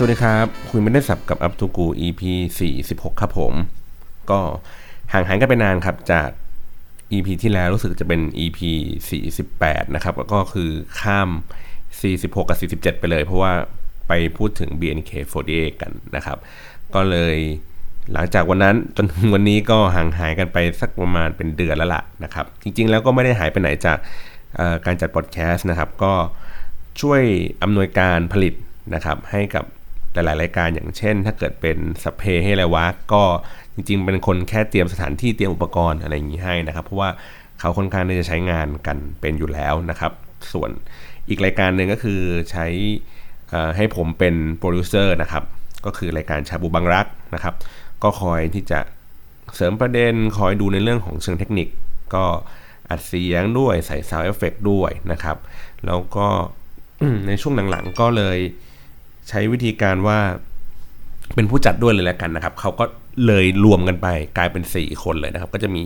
สวัสดีครับ คุยไม่ได้สับกับอัพทูกู EP 46 ครับผม ก็ห่างหายกันไปนานครับจาก EP ที่แล้วรู้สึกจะเป็น EP 48 นะครับ ก็คือข้าม 46 กับ 47 ไปเลย เพราะว่าไปพูดถึง BNK48 กันนะครับ ก็เลยหลังจากวันนั้นจนถึงวันนี้ก็ห่างหายกันไปสักประมาณเป็นเดือนแล้วล่ะนะครับ จริงๆแล้วก็ไม่ได้หายไปไหนจากการจัดพอดแคสต์นะครับ ก็ช่วยอำนวยการผลิตนะครับให้กับ หลายๆรายการอย่างเช่น ถ้าเกิดเป็นสเปรให้ไรวะก็จริง ๆ เป็นคนแค่เตรียมสถานที่เตรียมอุปกรณ์อะไรอย่างนี้ให้นะครับ เพราะว่าเขาค่อนข้างที่จะใช้งานกันเป็นอยู่แล้วนะครับ ส่วนอีกรายการหนึ่งก็คือใช้ให้ผมเป็นโปรดิวเซอร์นะครับ ก็คือรายการชาบูบางรักนะครับ ก็คอยที่จะเสริมประเด็นคอยดูในเรื่องของเชิงเทคนิค ก็อัดเสียงด้วยใส่ซาวเอฟเฟกด้วยนะครับ แล้วก็ในช่วงหลังๆก็เลย ใช้วิธีการว่าเป็นผู้จัดด้วยเลยแล้วกันนะครับ เขาก็เลยรวมกันไปกลายเป็น 4 คนเลยนะครับ ก็จะมี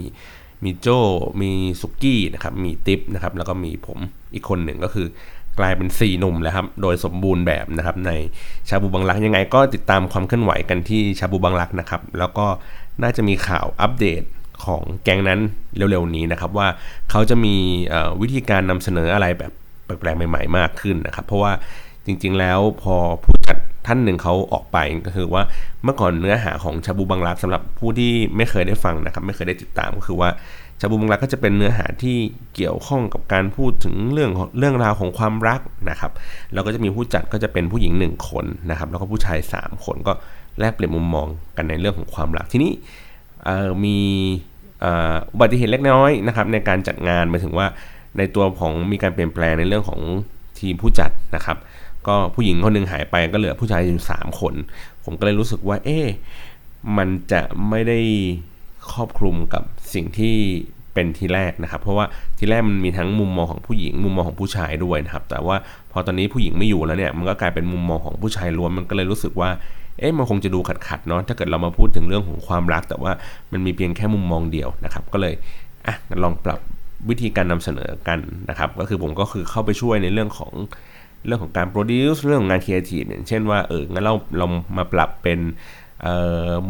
มีโจมีสุกี้นะครับมีติ๊บนะครับแล้วก็มีผมอีกคนหนึ่งก็คือกลายเป็น 4 หนุ่มแล้วครับ โดยสมบูรณ์แบบนะครับ ในชาบูบังลักยังไงก็ติดตามความเคลื่อนไหวกันที่ชาบูบังลักนะครับ แล้วก็น่าจะมีข่าวอัปเดตของแกงนั้นเร็วๆนี้นะครับ ว่าเขาจะมีวิธีการนำเสนออะไรแบบแปลกๆใหม่ ๆ มากขึ้นนะครับ เพราะว่า จริงๆแล้วพอผู้จัดท่านหนึ่งเขาออกไปก็คือว่าเมื่อก่อนเนื้อหาของชาบูบังรักสำหรับผู้ที่ไม่เคยได้ฟังนะครับ ไม่เคยได้ติดตามก็คือว่าชาบูบังรักก็จะเป็นเนื้อหาที่เกี่ยวข้องกับการพูดถึงเรื่องเรื่องราวของความรักนะครับแล้วก็จะมีผู้จัดก็จะเป็นผู้หญิงหนึ่งคนนะครับ แล้วก็ผู้ชาย 3 คนก็แลกเปลี่ยนมุมมองกันในเรื่องของความรักทีนี้มีอุบัติเหตุเล็กน้อยนะครับในการจัดงานหมายถึงว่าในตัวของมีการเปลี่ยนแปลงในเรื่องของทีมผู้จัดนะครับ ก็ผู้หญิงคนหนึ่งหายไปก็เหลือผู้ชายอยู่สามคน ผมก็เลยรู้สึกว่า เอ๊ะมันจะไม่ได้ครอบคลุมกับสิ่งที่เป็นทีแรกนะครับ เพราะว่าทีแรกมันมีทั้งมุมมองของผู้หญิงมุมมองของผู้ชายด้วยนะครับ แต่ว่าพอตอนนี้ผู้หญิงไม่อยู่แล้วเนี่ยมันก็กลายเป็นมุมมองของผู้ชายล้วนมันก็เลยรู้สึกว่าเอ๊ะมันคงจะดูขัดๆเนาะถ้าเกิดเรามาพูดถึงเรื่องของความรัก แต่ว่ามันมีเพียงแค่มุมมองเดียวนะครับ ก็เลยอะลองปรับวิธีการนำเสนอกันนะครับ ก็คือผมก็คือเข้าไปช่วยในเรื่องของ เรื่องของการ produce เรื่องของงานครีเอทีฟอย่างเช่นว่าเอองั้นเราเรามาปรับเป็น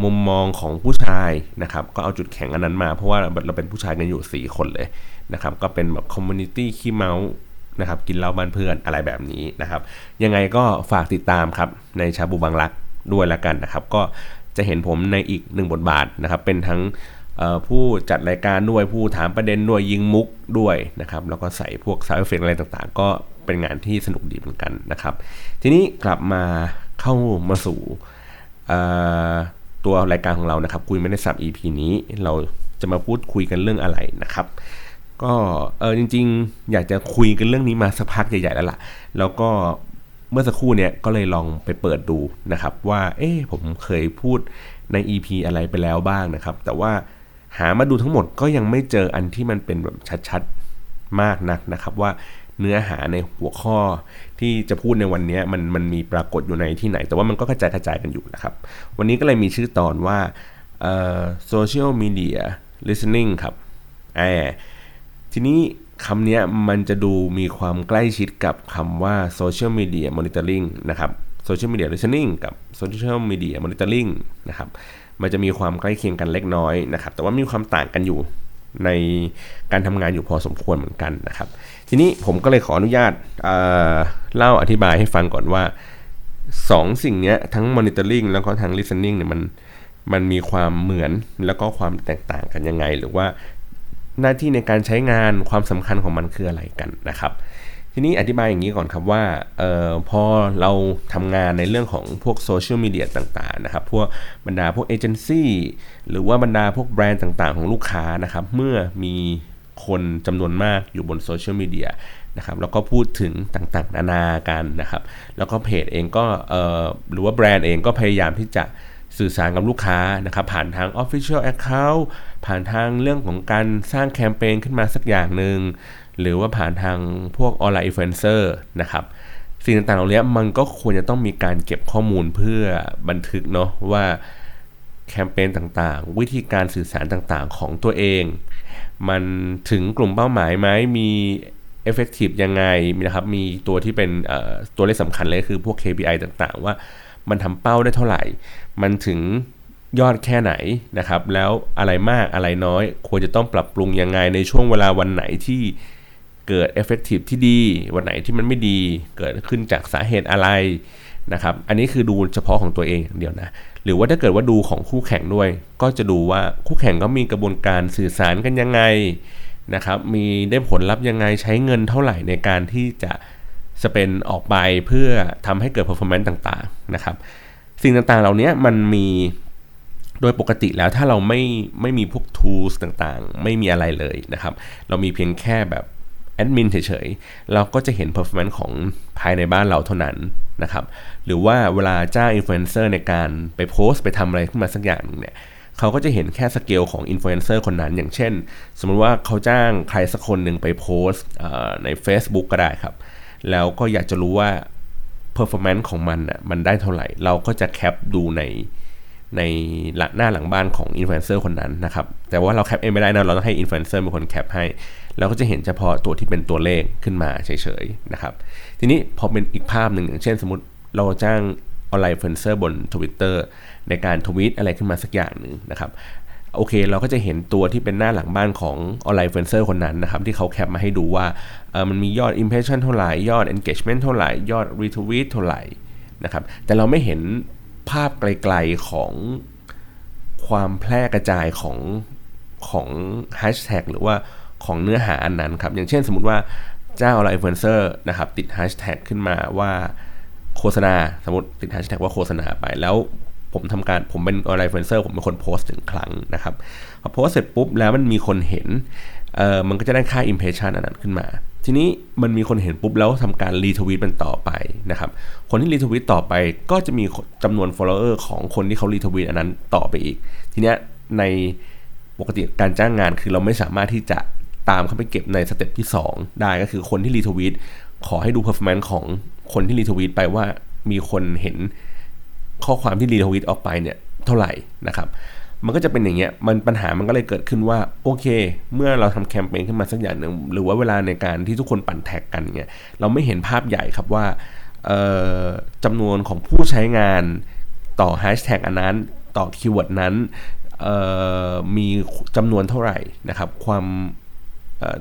มุมมองของผู้ชายนะครับก็เอาจุดแข็งอันนั้นมา เพราะว่าเราเป็นผู้ชายกันอยู่ 4 คนเลยนะครับก็เป็นแบบ community ขี้เมาท์นะครับกินเหล้าบ้านเพื่อนอะไรแบบนี้นะครับ ยังไงก็ฝากติดตามครับในชาบูบางรักด้วยละกันนะครับ ก็จะเห็นผมในอีกหนึ่งบทบาทนะครับ เป็นทั้งผู้จัดรายการด้วยผู้ถามประเด็นด้วยยิงมุกด้วยนะครับ แล้วก็ใส่พวก sound effect อะไรต่างๆ ก็ เป็นงานที่สนุกดีเหมือนกันนะครับ ทีนี้กลับมาเข้ามาสู่ตัวรายการของเรานะครับคุยไม่ได้สับ EP นี้เราจะมาพูดคุยกันเรื่องอะไรนะครับ ก็เออจริง ๆ อยากจะคุยกันเรื่องนี้มาสักพักใหญ่ๆแล้วล่ะ แล้วก็เมื่อสักครู่เนี่ยก็เลยลองไปเปิดดูนะครับ ว่าเอ๊ะผมเคยพูดใน EP อะไรไปแล้วบ้างนะครับ แต่ว่าหามาดูทั้งหมดก็ยังไม่เจออันที่มันเป็นแบบชัดๆมากนักนะครับ ว่า เนื้อหาในหัวข้อที่จะพูดในวันนี้มันมันมีปรากฏอยู่ในที่ไหน แต่ว่ามันก็กระจายกระจายกันอยู่นะครับ วันนี้ก็เลยมีชื่อตอนว่า social media listening ครับแอทีนี้คำนี้มันจะดูมีความใกล้ชิดกับคำว่า social media monitoring นะครับ social media listening กับ social media monitoring นะครับ มันจะมีความใกล้เคียงกันเล็กน้อยนะครับ แต่ว่ามีความต่างกันอยู่ในการทำงานอยู่พอสมควรเหมือนกันนะครับ ทีนี้ผมก็เลยขออนุญาตเเล่าอธิบายให้ฟังก่อนว่า2สิ่งนี้ทั้ง monitoring แล้วก็ทั้ง listening เนี่ยมันมันมีความเหมือนแล้วก็ความแตกต่างกันยังไง หรือว่าหน้าที่ในการใช้งานความสำคัญของมันคืออะไรกันนะครับ ทีนี้อธิบายอย่างนี้ก่อนครับว่าออพอเราทำงานในเรื่องของพวกโซเชียลมีเดียต่างๆนะครับ พวกบรรดาพวกเอเจนซี่หรือว่าบรรดาพวกแบรนด์ต่างๆ ของลูกค้านะครับ เมื่อมี คนจำนวนมากอยู่บนโซเชียลมีเดียนะครับแล้วก็พูดถึงต่างๆ นานากันนะครับ แล้วก็เพจเองก็หรือว่าแบรนด์เองก็พยายามที่จะสื่อสารกับลูกค้านะครับ ผ่านทาง Official Account ผ่านทางเรื่องของการสร้างแคมเปญขึ้นมาสักอย่างหนึ่งหรือว่าผ่านทางพวก online influencer นะครับสิ่งต่างๆเหล่านี้มันก็ควรจะต้องมีการเก็บข้อมูลเพื่อบันทึกเนาะว่าแคมเปญต่างๆ วิธีการสื่อสารต่างๆ ของตัวเอง มันถึงกลุ่มเป้าหมายไหมมีเอฟเฟกตีฟยังไงนะครับมีตัวที่เป็นตัวเลขสำคัญเลยคือพวก KPI ต่างๆ ว่ามันทำเป้าได้เท่าไหร่ มันถึงยอดแค่ไหนนะครับ แล้วอะไรมากอะไรน้อย ควรจะต้องปรับปรุงยังไงในช่วงเวลาวันไหนที่เกิด effective ที่ดี วันไหนที่มันไม่ดี เกิดขึ้นจากสาเหตุอะไร นะครับอันนี้คือดูเฉพาะของตัวเองเดียวนะหรือว่าถ้าเกิดว่าดูของคู่แข่งด้วย ก็จะดูว่าคู่แข่งก็มีกระบวนการสื่อสารกันยังไงนะครับมีได้ผลลัพธ์ยังไงใช้เงินเท่าไหร่ในการที่จะสเปนออกไปเพื่อทำให้เกิด performance ต่างๆนะครับสิ่งต่างๆเหล่านี้มันมีโดยปกติแล้วถ้าเราไม่ไม่มีพวก tools ต่างๆ ไม่มีอะไรเลยนะครับ เรามีเพียงแค่แบบแอดมินเฉยๆ เราก็จะเห็น performance ของภายในบ้านเราเท่านั้น นะครับหรือว่าเวลาจ้างอินฟลูเอนเซอร์ในการไปโพสต์ไปทำอะไรขึ้นมาสักอย่างนึงเนี่ยเขาก็จะเห็นแค่สเกลของอินฟลูเอนเซอร์คนนั้น อย่างเช่น สมมติว่าเขาจ้างใครสักคนหนึ่งไปโพสต์ใน Facebook ก็ได้ครับ แล้วก็อยากจะรู้ว่า performance ของมันอะมันได้เท่าไหร่ เราก็จะแคปดูในในหน้าหลังบ้านของอินฟลูเอนเซอร์คนนั้นนะครับ แต่ว่าเราแคปเองไม่ได้นะเราต้องให้อินฟลูเอนเซอร์เป็นคนแคปให้ เราก็จะเห็นเฉพาะตัวที่เป็นตัวเลขขึ้นมาเฉยๆนะครับ ทีนี้พอเป็นอีกภาพหนึ่งอย่างเช่นสมมติเราจ้างออนไลน์อินฟลูเอนเซอร์บน Twitter ในการทวีตอะไรขึ้นมาสักอย่างหนึ่งนะครับโอเค เราก็จะเห็นตัวที่เป็นหน้าหลังบ้านของออนไลน์อินฟลูเอนเซอร์คนนั้นนะครับ ที่เขาแคปมาให้ดูว่ามันมียอด impression เท่าไหร่ ยอด engagement เท่าไหร่ ยอด retweet เท่าไหร่นะครับแต่เราไม่เห็นภาพไกลๆของความแพร่กระจายของของแฮชแท็กหรือว่าของเนื้อหาอันนั้นครับ อย่างเช่นสมมติว่า เจ้าอะไรอินฟลูเอนเซอร์นะครับติดแฮชแท็กขึ้นมาว่าโฆษณาสมมติติดแฮชแท็กว่าโฆษณาไปแล้วผมทำการผมเป็นออนไลน์อินฟลูเอนเซอร์ผมเป็นคนโพสต์หนึ่งครั้งนะครับพอโพสต์เสร็จปุ๊บแล้วมันมีคนเห็นเออมันก็จะได้ค่า impression อันนั้นขึ้นมา ทีนี้มันมีคนเห็นปุ๊บแล้วทำการรีทวีตมันต่อไปนะครับคนที่รีทวีตต่อไปก็จะมีจำนวน follower ของคนที่เขารีทวีตอันนั้นต่อไปอีก ทีเนี้ยในปกติการจ้างงานคือเราไม่สามารถที่จะ ตามเข้าไปเก็บใน step ที่ 2 ได้ก็คือคนที่รีทวีตขอให้ดู performance ของคนที่รีทวีตไปว่ามีคนเห็นข้อความที่รีทวีตออกไปเนี่ยเท่าไหร่นะครับ มันก็จะเป็นอย่างเงี้ยมันปัญหามันก็เลยเกิดขึ้นว่าโอเค เมื่อเราทำแคมเปญขึ้นมาสักอย่างหนึ่งหรือว่าเวลาในการที่ทุกคนปั่นแท็กกันเนี่ยเราไม่เห็นภาพใหญ่ครับว่าจำนวนของผู้ใช้งานต่อแฮชแท็กอันนั้นต่อคีย์เวิร์ดนั้นมีจำนวนเท่าไหร่นะครับ ความ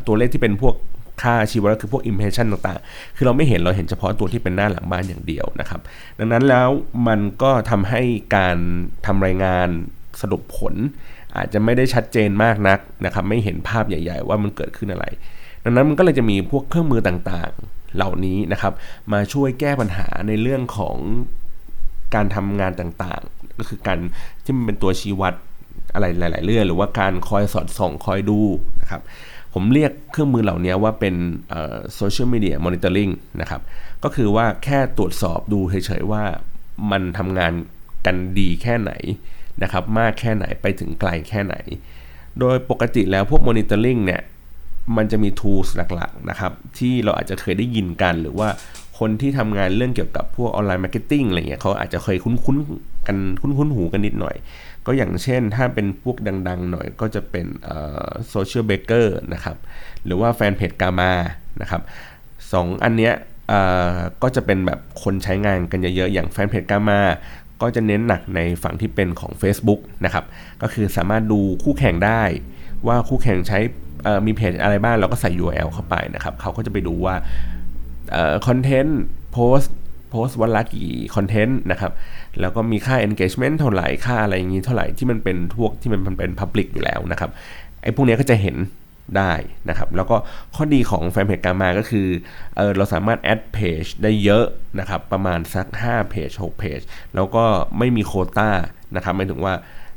ตัวเลขที่เป็นพวกค่าชี้วัดคือพวก impression ต่างๆ คือเราไม่เห็นเราเห็นเฉพาะตัวที่เป็นหน้าหลังบ้านอย่างเดียวนะครับ ดังนั้นแล้วมันก็ทำให้การทำรายงานสรุปผล อาจจะไม่ได้ชัดเจนมากนักนะครับ ไม่เห็นภาพใหญ่ ๆ ว่ามันเกิดขึ้นอะไร ดังนั้นมันก็เลยจะมีพวกเครื่องมือต่างๆ เหล่านี้นะครับ มาช่วยแก้ปัญหาในเรื่องของการทำงานต่างๆ ก็คือการที่มันเป็นตัวชี้วัดอะไรหลาย ๆ เรื่อง หรือว่าการคอยสอดส่องคอยดูนะครับ ผมเรียกเครื่องมือเหล่านี้ว่าเป็น social media monitoring นะครับ ก็คือว่าแค่ตรวจสอบดูเฉยๆว่ามันทำงานกันดีแค่ไหนนะครับ มากแค่ไหนไปถึงไกลแค่ไหน โดยปกติแล้วพวก monitoring เนี่ย มันจะมี tools หลักๆนะครับ ที่เราอาจจะเคยได้ยินกันหรือว่าคนที่ทำงานเรื่องเกี่ยวกับพวก online marketing อะไรเงี้ยเขาอาจจะเคยคุ้นๆกันคุ้นๆหูกันนิดหน่อย ก็อย่างเช่นถ้าเป็นพวกดัง ๆ หน่อยก็จะเป็น Socialbakers นะครับ หรือว่า Fanpage Karma นะครับสองอันเนี้ยก็จะเป็นแบบคนใช้งานกันเยอะๆ อย่าง Fanpage Karmaก็จะเน้นหนักในฝั่งที่เป็นของ Facebook นะครับ ก็คือสามารถดูคู่แข่งได้ว่าคู่แข่งใช้มีเพจอะไรบ้างเราก็ใส่ URL เข้าไปนะครับ เขาก็จะไปดูว่าคอนเทนต์โพส โพสต์วันละกี่คอนเทนต์นะครับแล้วก็มีค่า engagement เท่าไหร่ค่าอะไรอย่างนี้เท่าไหร่ที่มันเป็นพวกที่มันเป็น public อยู่แล้วนะครับไอ้พวกนี้ก็จะเห็นได้นะครับแล้วก็ข้อดีของแฟนเพจการมาก็คือเออเราสามารถแอดเพจได้เยอะนะครับประมาณสัก5เพจ6เพจแล้วก็ไม่มีโคต้านะครับหมายถึงว่า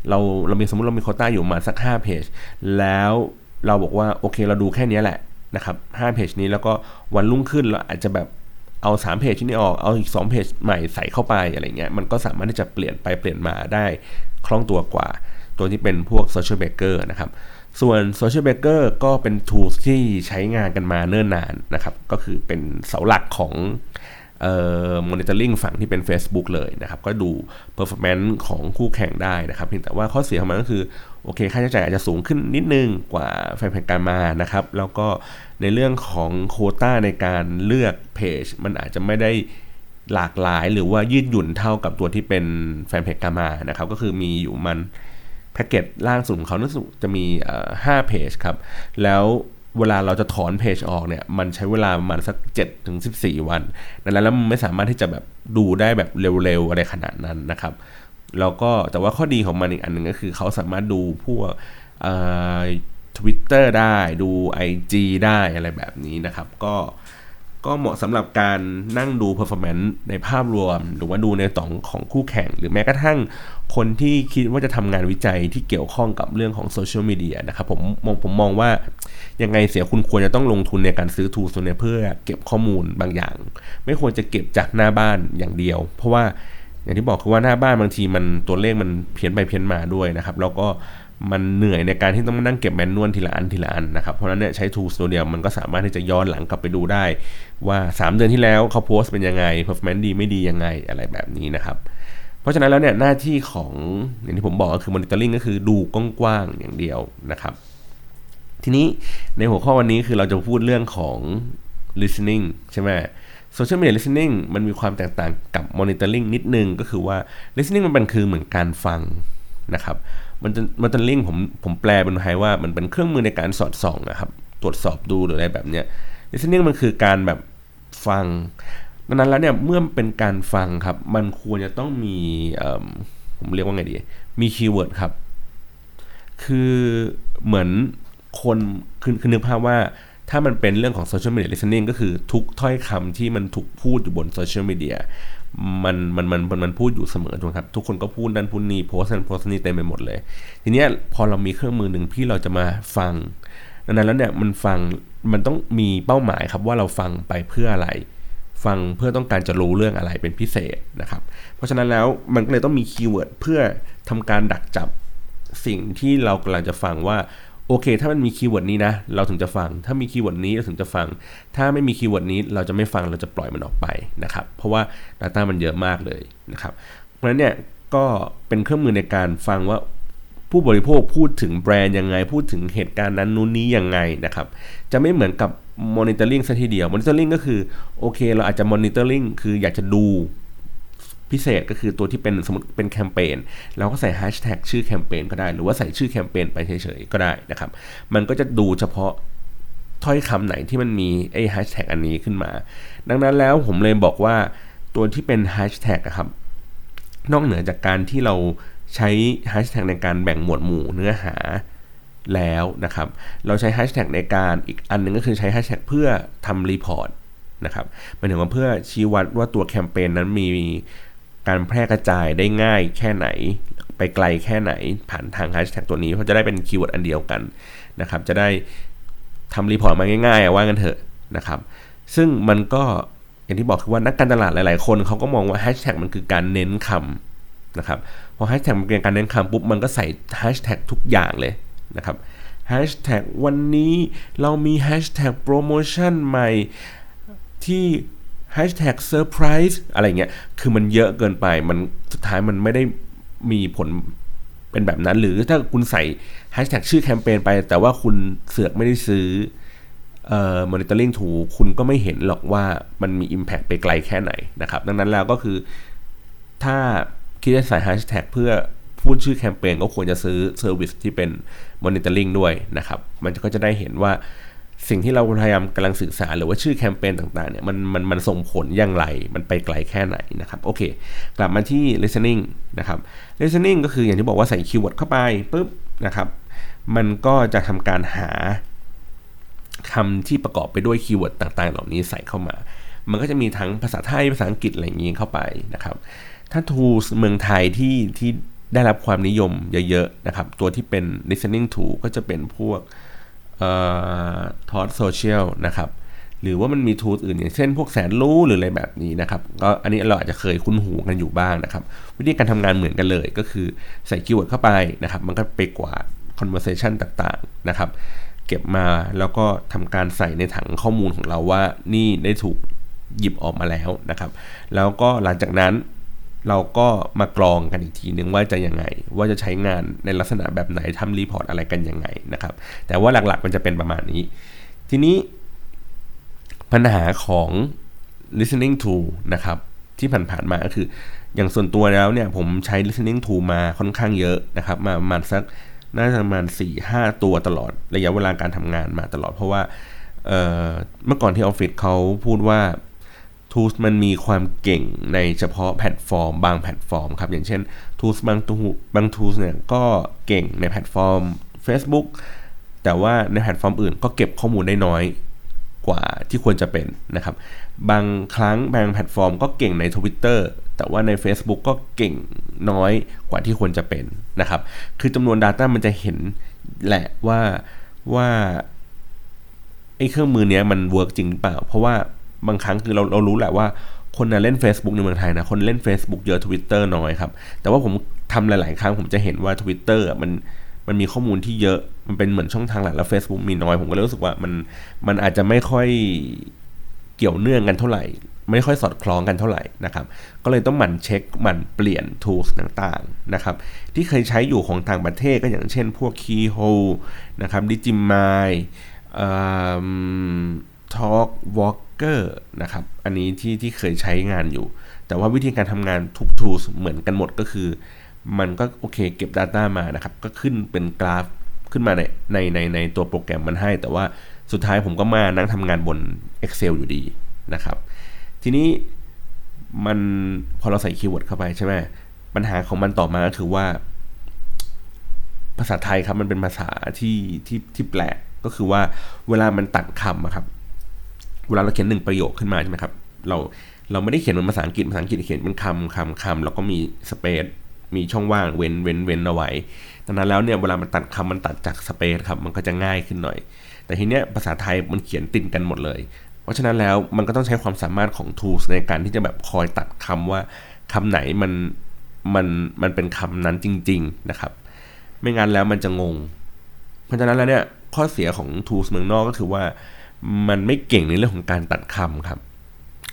เราเรามีสมมติเรามีโคต้าอยู่มาสัก5เพจแล้วเราบอกว่าโอเคเราดูแค่นี้แหละนะครับ5เพจนี้แล้วก็วันรุ่งขึ้นเราอาจจะแบบ เอา3เพจที่นี้ออก เอาอีก2เพจใหม่ใส่เข้าไปอะไรเงี้ย มันก็สามารถที่จะเปลี่ยนไปเปลี่ยนมาได้คล่องตัวกว่า ตัวที่เป็นพวก Social Baker นะครับ ส่วน Social Baker ก็เป็น tools ที่ใช้งานกันมาเนิ่นนานนะครับ ก็คือเป็นเสาหลักของเอ่อ monitoring ฝั่งที่เป็น Facebook เลยนะครับ ก็ดู performance ของคู่แข่งได้นะครับเพียงแต่ว่าข้อเสียของมันก็คือ โอเค ค่าใช้จ่ายอาจจะสูงขึ้นนิดนึงกว่าแฟนเพจการมานะครับ แล้วก็ ในเรื่องของโคต้าในการเลือกเพจมันอาจจะไม่ได้หลากหลายหรือว่ายืดหยุ่นเท่ากับตัวที่เป็นแฟนเพจกามานะครับ ก็คือมีอยู่มันแพ็กเกจล่างสุดของเขาน่าจะมีห้าเพจครับ แล้วเวลาเราจะถอนเพจออกเนี่ย มันใช้เวลาประมาณสัก7ถึง14 วันดังนั้นแล้วมันไม่สามารถที่จะแบบดูได้แบบเร็วๆอะไรขนาดนั้นนะครับแล้วก็แต่ว่าข้อดีของมันอีกอันหนึ่งก็คือเขาสามารถดูพวก ทวิตเตอร์ได้ดู IG ได้อะไรแบบนี้นะครับ ก็ก็เหมาะสำหรับการนั่งดู performance ในภาพรวม หรือว่าดูในต่องของคู่แข่ง หรือแม้กระทั่งคนที่คิดว่าจะทำงานวิจัยที่เกี่ยวข้องกับเรื่องของโซเชียลมีเดียนะครับผมมองผมมองว่ายังไงเสียคุณควรจะต้องลงทุนในการซื้อทูส่วนเพื่อเก็บข้อมูลบางอย่าง ไม่ควรจะเก็บจากหน้าบ้านอย่างเดียว เพราะว่าอย่างที่บอกคือว่าหน้าบ้านบางทีมันตัวเลขมันเพี้ยนไปเพี้ยนมาด้วยนะครับ แล้วก็ มันเหนื่อยในการที่ต้องมานั่งเก็บแมนนวลทีละอันทีละอันนะครับเพราะนั้นเนี่ยใช้ tools ตัวเดียวมันก็สามารถที่จะย้อนหลังกลับไปดูได้ ว่า 3 เดือนที่แล้วเขาโพสต์เป็นยังไง performance ดีไม่ดียังไงอะไรแบบนี้นะครับเพราะฉะนั้นแล้วเนี่ยหน้าที่ของอย่างที่ผมบอกก็คือ monitoring ก็คือดูกว้างๆอย่างเดียวนะครับทีนี้ในหัวข้อวันนี้คือเราจะพูดเรื่องของ listening ใช่ไหม social media listening มันมีความแตกต่างกับ monitoring นิดนึงก็คือว่า listening มันเป็นคือเหมือนการฟังนะครับ มันจะมันจะลิงผมผมแปลเป็นไทยว่ามันเป็นเครื่องมือในการสอดส่องนะครับ ตรวจสอบดูหรืออะไรแบบเนี้ย listening มันคือการแบบฟังดังนั้นแล้วเนี่ยเมื่อเป็นการฟังครับ มันควรจะต้องมีผมเรียกว่าไงดี มีคีย์เวิร์ดครับ คือเหมือนคนคือคือนึกภาพว่าถ้ามันเป็นเรื่องของโซเชียลมีเดีย listening ก็คือทุกถ้อยคำที่มันถูกพูดอยู่บนโซเชียลมีเดีย มันมันมันมันพูดอยู่เสมอถูกครับ ทุกคนก็พูดนั่นพูดนี่โพสต์นั่นโพสต์นี่เต็มไปหมดเลย ทีเนี้ยพอเรามีเครื่องมือหนึ่งที่เราจะมาฟังดังนั้นแล้วเนี่ยมันฟังมันต้องมีเป้าหมายครับว่าเราฟังไปเพื่ออะไร ฟังเพื่อต้องการจะรู้เรื่องอะไรเป็นพิเศษนะครับ เพราะฉะนั้นแล้วมันก็เลยต้องมีคีย์เวิร์ดเพื่อทำการดักจับสิ่งที่เรากำลังจะฟังว่า โอเค ถ้ามันมีคีย์เวิร์ดนี้นะ เราถึงจะฟัง ถ้ามีคีย์เวิร์ดนี้เราถึงจะฟัง ถ้าไม่มีคีย์เวิร์ดนี้เราจะไม่ฟังเราจะปล่อยมันออกไปนะครับ เพราะว่า Data มันเยอะมากเลยนะครับ เพราะฉะนั้นเนี่ยก็เป็นเครื่องมือในการฟังว่าผู้บริโภคพูดถึงแบรนด์ยังไง พูดถึงเหตุการณ์นั้นนู้นนี้ยังไงนะครับ จะไม่เหมือนกับ monitoring ซะทีเดียว monitoring ก็คือโอเค เราอาจจะ monitoring คืออยากจะดู พิเศษก็คือตัวที่เป็นสมมติเป็นแคมเปญเราก็ใส่แฮชแท็กชื่อแคมเปญก็ได้ หรือว่าใส่ชื่อแคมเปญไปเฉยๆก็ได้นะครับ มันก็จะดูเฉพาะถ้อยคำไหนที่มันมีไอ้แฮชแท็กอันนี้ขึ้นมา ดังนั้นแล้วผมเลยบอกว่าตัวที่เป็นแฮชแท็กครับ นอกเหนือจากการที่เราใช้แฮชแท็กในการแบ่งหมวดหมู่เนื้อหาแล้วนะครับ เราใช้แฮชแท็กในการอีกอันนึงก็คือใช้แฮชแท็กเพื่อทำ report นะครับหมายถึงว่าเพื่อชี้วัดว่าตัวแคมเปญนั้นมี การแพร่กระจายได้ง่ายแค่ไหน ไปไกลแค่ไหนผ่านทางแฮชแท็กตัวนี้เพราะจะได้เป็นคีย์เวิร์ดอันเดียวกันนะครับ จะได้ทำ report มาง่ายๆ ว่ากันเถอะนะครับ ซึ่งมันก็อย่างที่บอกคือว่านักการตลาดหลายๆ คนเขาก็มองว่าแฮชแท็กมันคือการเน้นคำนะครับพอแฮชแท็กมันเป็นการเน้นคำปุ๊บมันก็ใส่แฮชแท็กทุกอย่างเลยนะครับแฮชแท็กวันนี้เรามีแฮชแท็กโปรโมชั่นใหม่ที่ แฮชแท็กเซอร์ไพรส์อะไรเงี้ยคือมันเยอะเกินไปมันสุดท้ายมันไม่ได้มีผลเป็นแบบนั้น หรือถ้าคุณใส่แฮชแท็กชื่อแคมเปญไป แต่ว่าคุณเสือกไม่ได้ซื้อเอ่อ monitoring tool คุณก็ไม่เห็นหรอกว่ามันมี Impact ไปไกลแค่ไหนนะครับ ดังนั้นแล้วก็คือ ถ้าคิดจะใส่แฮชแท็กเพื่อพูดชื่อแคมเปญก็ควรจะซื้อ service ที่เป็น monitoring ด้วยนะครับ มันก็จะได้เห็นว่า สิ่งที่เราพยายามกำลังสื่อสาร หรือว่าชื่อแคมเปญต่างๆเนี่ยมันมันมันส่งผลอย่างไร มันไปไกลแค่ไหนนะครับโอเค กลับมาที่ listening นะครับ listening ก็คืออย่างที่บอกว่าใส่คีย์เวิร์ดเข้าไปปุ๊บนะครับมันก็จะทำการหาคำที่ประกอบไปด้วย keyword ต่างๆ เหล่านี้ใส่เข้ามา มันก็จะมีทั้งภาษาไทยภาษาอังกฤษอะไรอย่างนี้เข้าไปนะครับถ้า tools เมืองไทยที่ที่ได้รับความนิยมเยอะๆนะครับตัวที่เป็น listening tool ก็จะเป็นพวก ทอสโซเชียลนะครับหรือว่ามันมี tool อื่นอย่างเช่นพวก Zanroo หรืออะไรแบบนี้นะครับก็อันนี้เราอาจจะเคยคุ้นหูกันอยู่บ้างนะครับ วิธีการทำงานเหมือนกันเลย ก็คือใส่ keyword เข้าไปนะครับ มันก็ไปกวาด conversation ต่างๆนะครับ เก็บมาแล้วก็ทำการใส่ในถังข้อมูลของเราว่านี่ได้ถูกหยิบออกมาแล้วนะครับ แล้วก็หลังจากนั้น เราก็มากรองกันอีกทีนึงว่าจะยังไง ว่าจะใช้งานในลักษณะแบบไหนทำ report อะไรกันยังไงนะครับ แต่ว่าหลักๆมันจะเป็นประมาณนี้ ทีนี้ปัญหาของ listening tool นะครับที่ผ่านๆมาก็คือ อย่างส่วนตัวแล้วเนี่ยผมใช้ listening tool มาค่อนข้างเยอะนะครับ มาประมาณสักน่าจะประมาณสี่ห้าตัวตลอดระยะเวลาการทำงานมาตลอด เพราะว่าเมื่อก่อนที่ออฟฟิศเขาพูดว่า tools มันมีความเก่งในเฉพาะแพลตฟอร์ม บางแพลตฟอร์มครับ อย่างเช่น tools บางตัวบาง tools เนี่ยก็เก่งในแพลตฟอร์ม Facebook แต่ว่าในแพลตฟอร์มอื่นก็เก็บข้อมูลได้น้อยกว่าที่ควรจะเป็นนะครับ บางครั้งบางแพลตฟอร์มก็เก่งใน Twitter แต่ว่าใน Facebook ก็เก่งน้อยกว่าที่ควรจะเป็นนะครับ คือจำนวน Data มันจะเห็นแหละว่าว่าไอ้เครื่องมือเนี้ยมัน work จริงเปล่า เพราะว่า บางครั้งคือเราเรารู้แหละว่าคนนะเล่น Facebook ในเมืองไทยนะคนเล่น Facebook เยอะ Twitter น้อยครับ แต่ว่าผมทำหลาย ๆ ครั้งผมจะเห็นว่า Twitter มันมันมีข้อมูลที่เยอะ มันเป็นเหมือนช่องทางหลักแล้ว Facebook มีน้อย ผมก็รู้สึกว่ามันมันอาจจะไม่ค่อยเกี่ยวเนื่องกันเท่าไหร่ ไม่ค่อยสอดคล้องกันเท่าไหร่นะครับ ก็เลยต้องหมั่นเช็คหมั่นเปลี่ยน tools ต่าง ๆ นะครับ ที่เคยใช้อยู่ของต่างประเทศก็อย่างเช่น พวก Keyhole นะครับ Digimai Talk Walker นะครับ อันนี้ที่ที่เคยใช้งานอยู่ แต่ว่าวิธีการทำงานทุก tools เหมือนกันหมดก็คือ มันก็โอเคเก็บ Data มานะครับ ก็ขึ้นเป็นกราฟขึ้นมาในในในในตัวโปรแกรมมันให้ แต่ว่าสุดท้ายผมก็มานั่งทำงานบน Excel อยู่ดีนะครับ ทีนี้มันพอเราใส่ keyword เข้าไปใช่ไหมปัญหาของมันต่อมาก็คือว่า ภาษาไทยครับมันเป็นภาษาที่ที่ที่แปลกก็คือว่าเวลามันตัดคำครับ เวลาเราเขียนหนึ่งประโยคขึ้นมาใช่ไหมครับ เราเราไม่ได้เขียนเป็นภาษาอังกฤษภาษาอังกฤษเขียนเป็นคำคำคำแล้วก็มีสเปซมีช่องว่างเว้นเว้นเว้นเอาไว้ดังนั้นแล้วเนี่ยเวลามันตัดคำมันตัดจากสเปซครับมันก็จะง่ายขึ้นหน่อย แต่ทีเนี้ยภาษาไทยมันเขียนติดกันหมดเลย เพราะฉะนั้นแล้วมันก็ต้องใช้ความสามารถของ tools ในการที่จะแบบคอยตัดคำว่าคำไหนมันมันมันเป็นคำนั้นจริง ๆนะครับ ไม่งั้นแล้วมันจะงง เพราะฉะนั้นแล้วเนี่ยข้อเสียของ tools เมืองนอกก็คือว่า มันไม่เก่งในเรื่องของการตัดคำครับ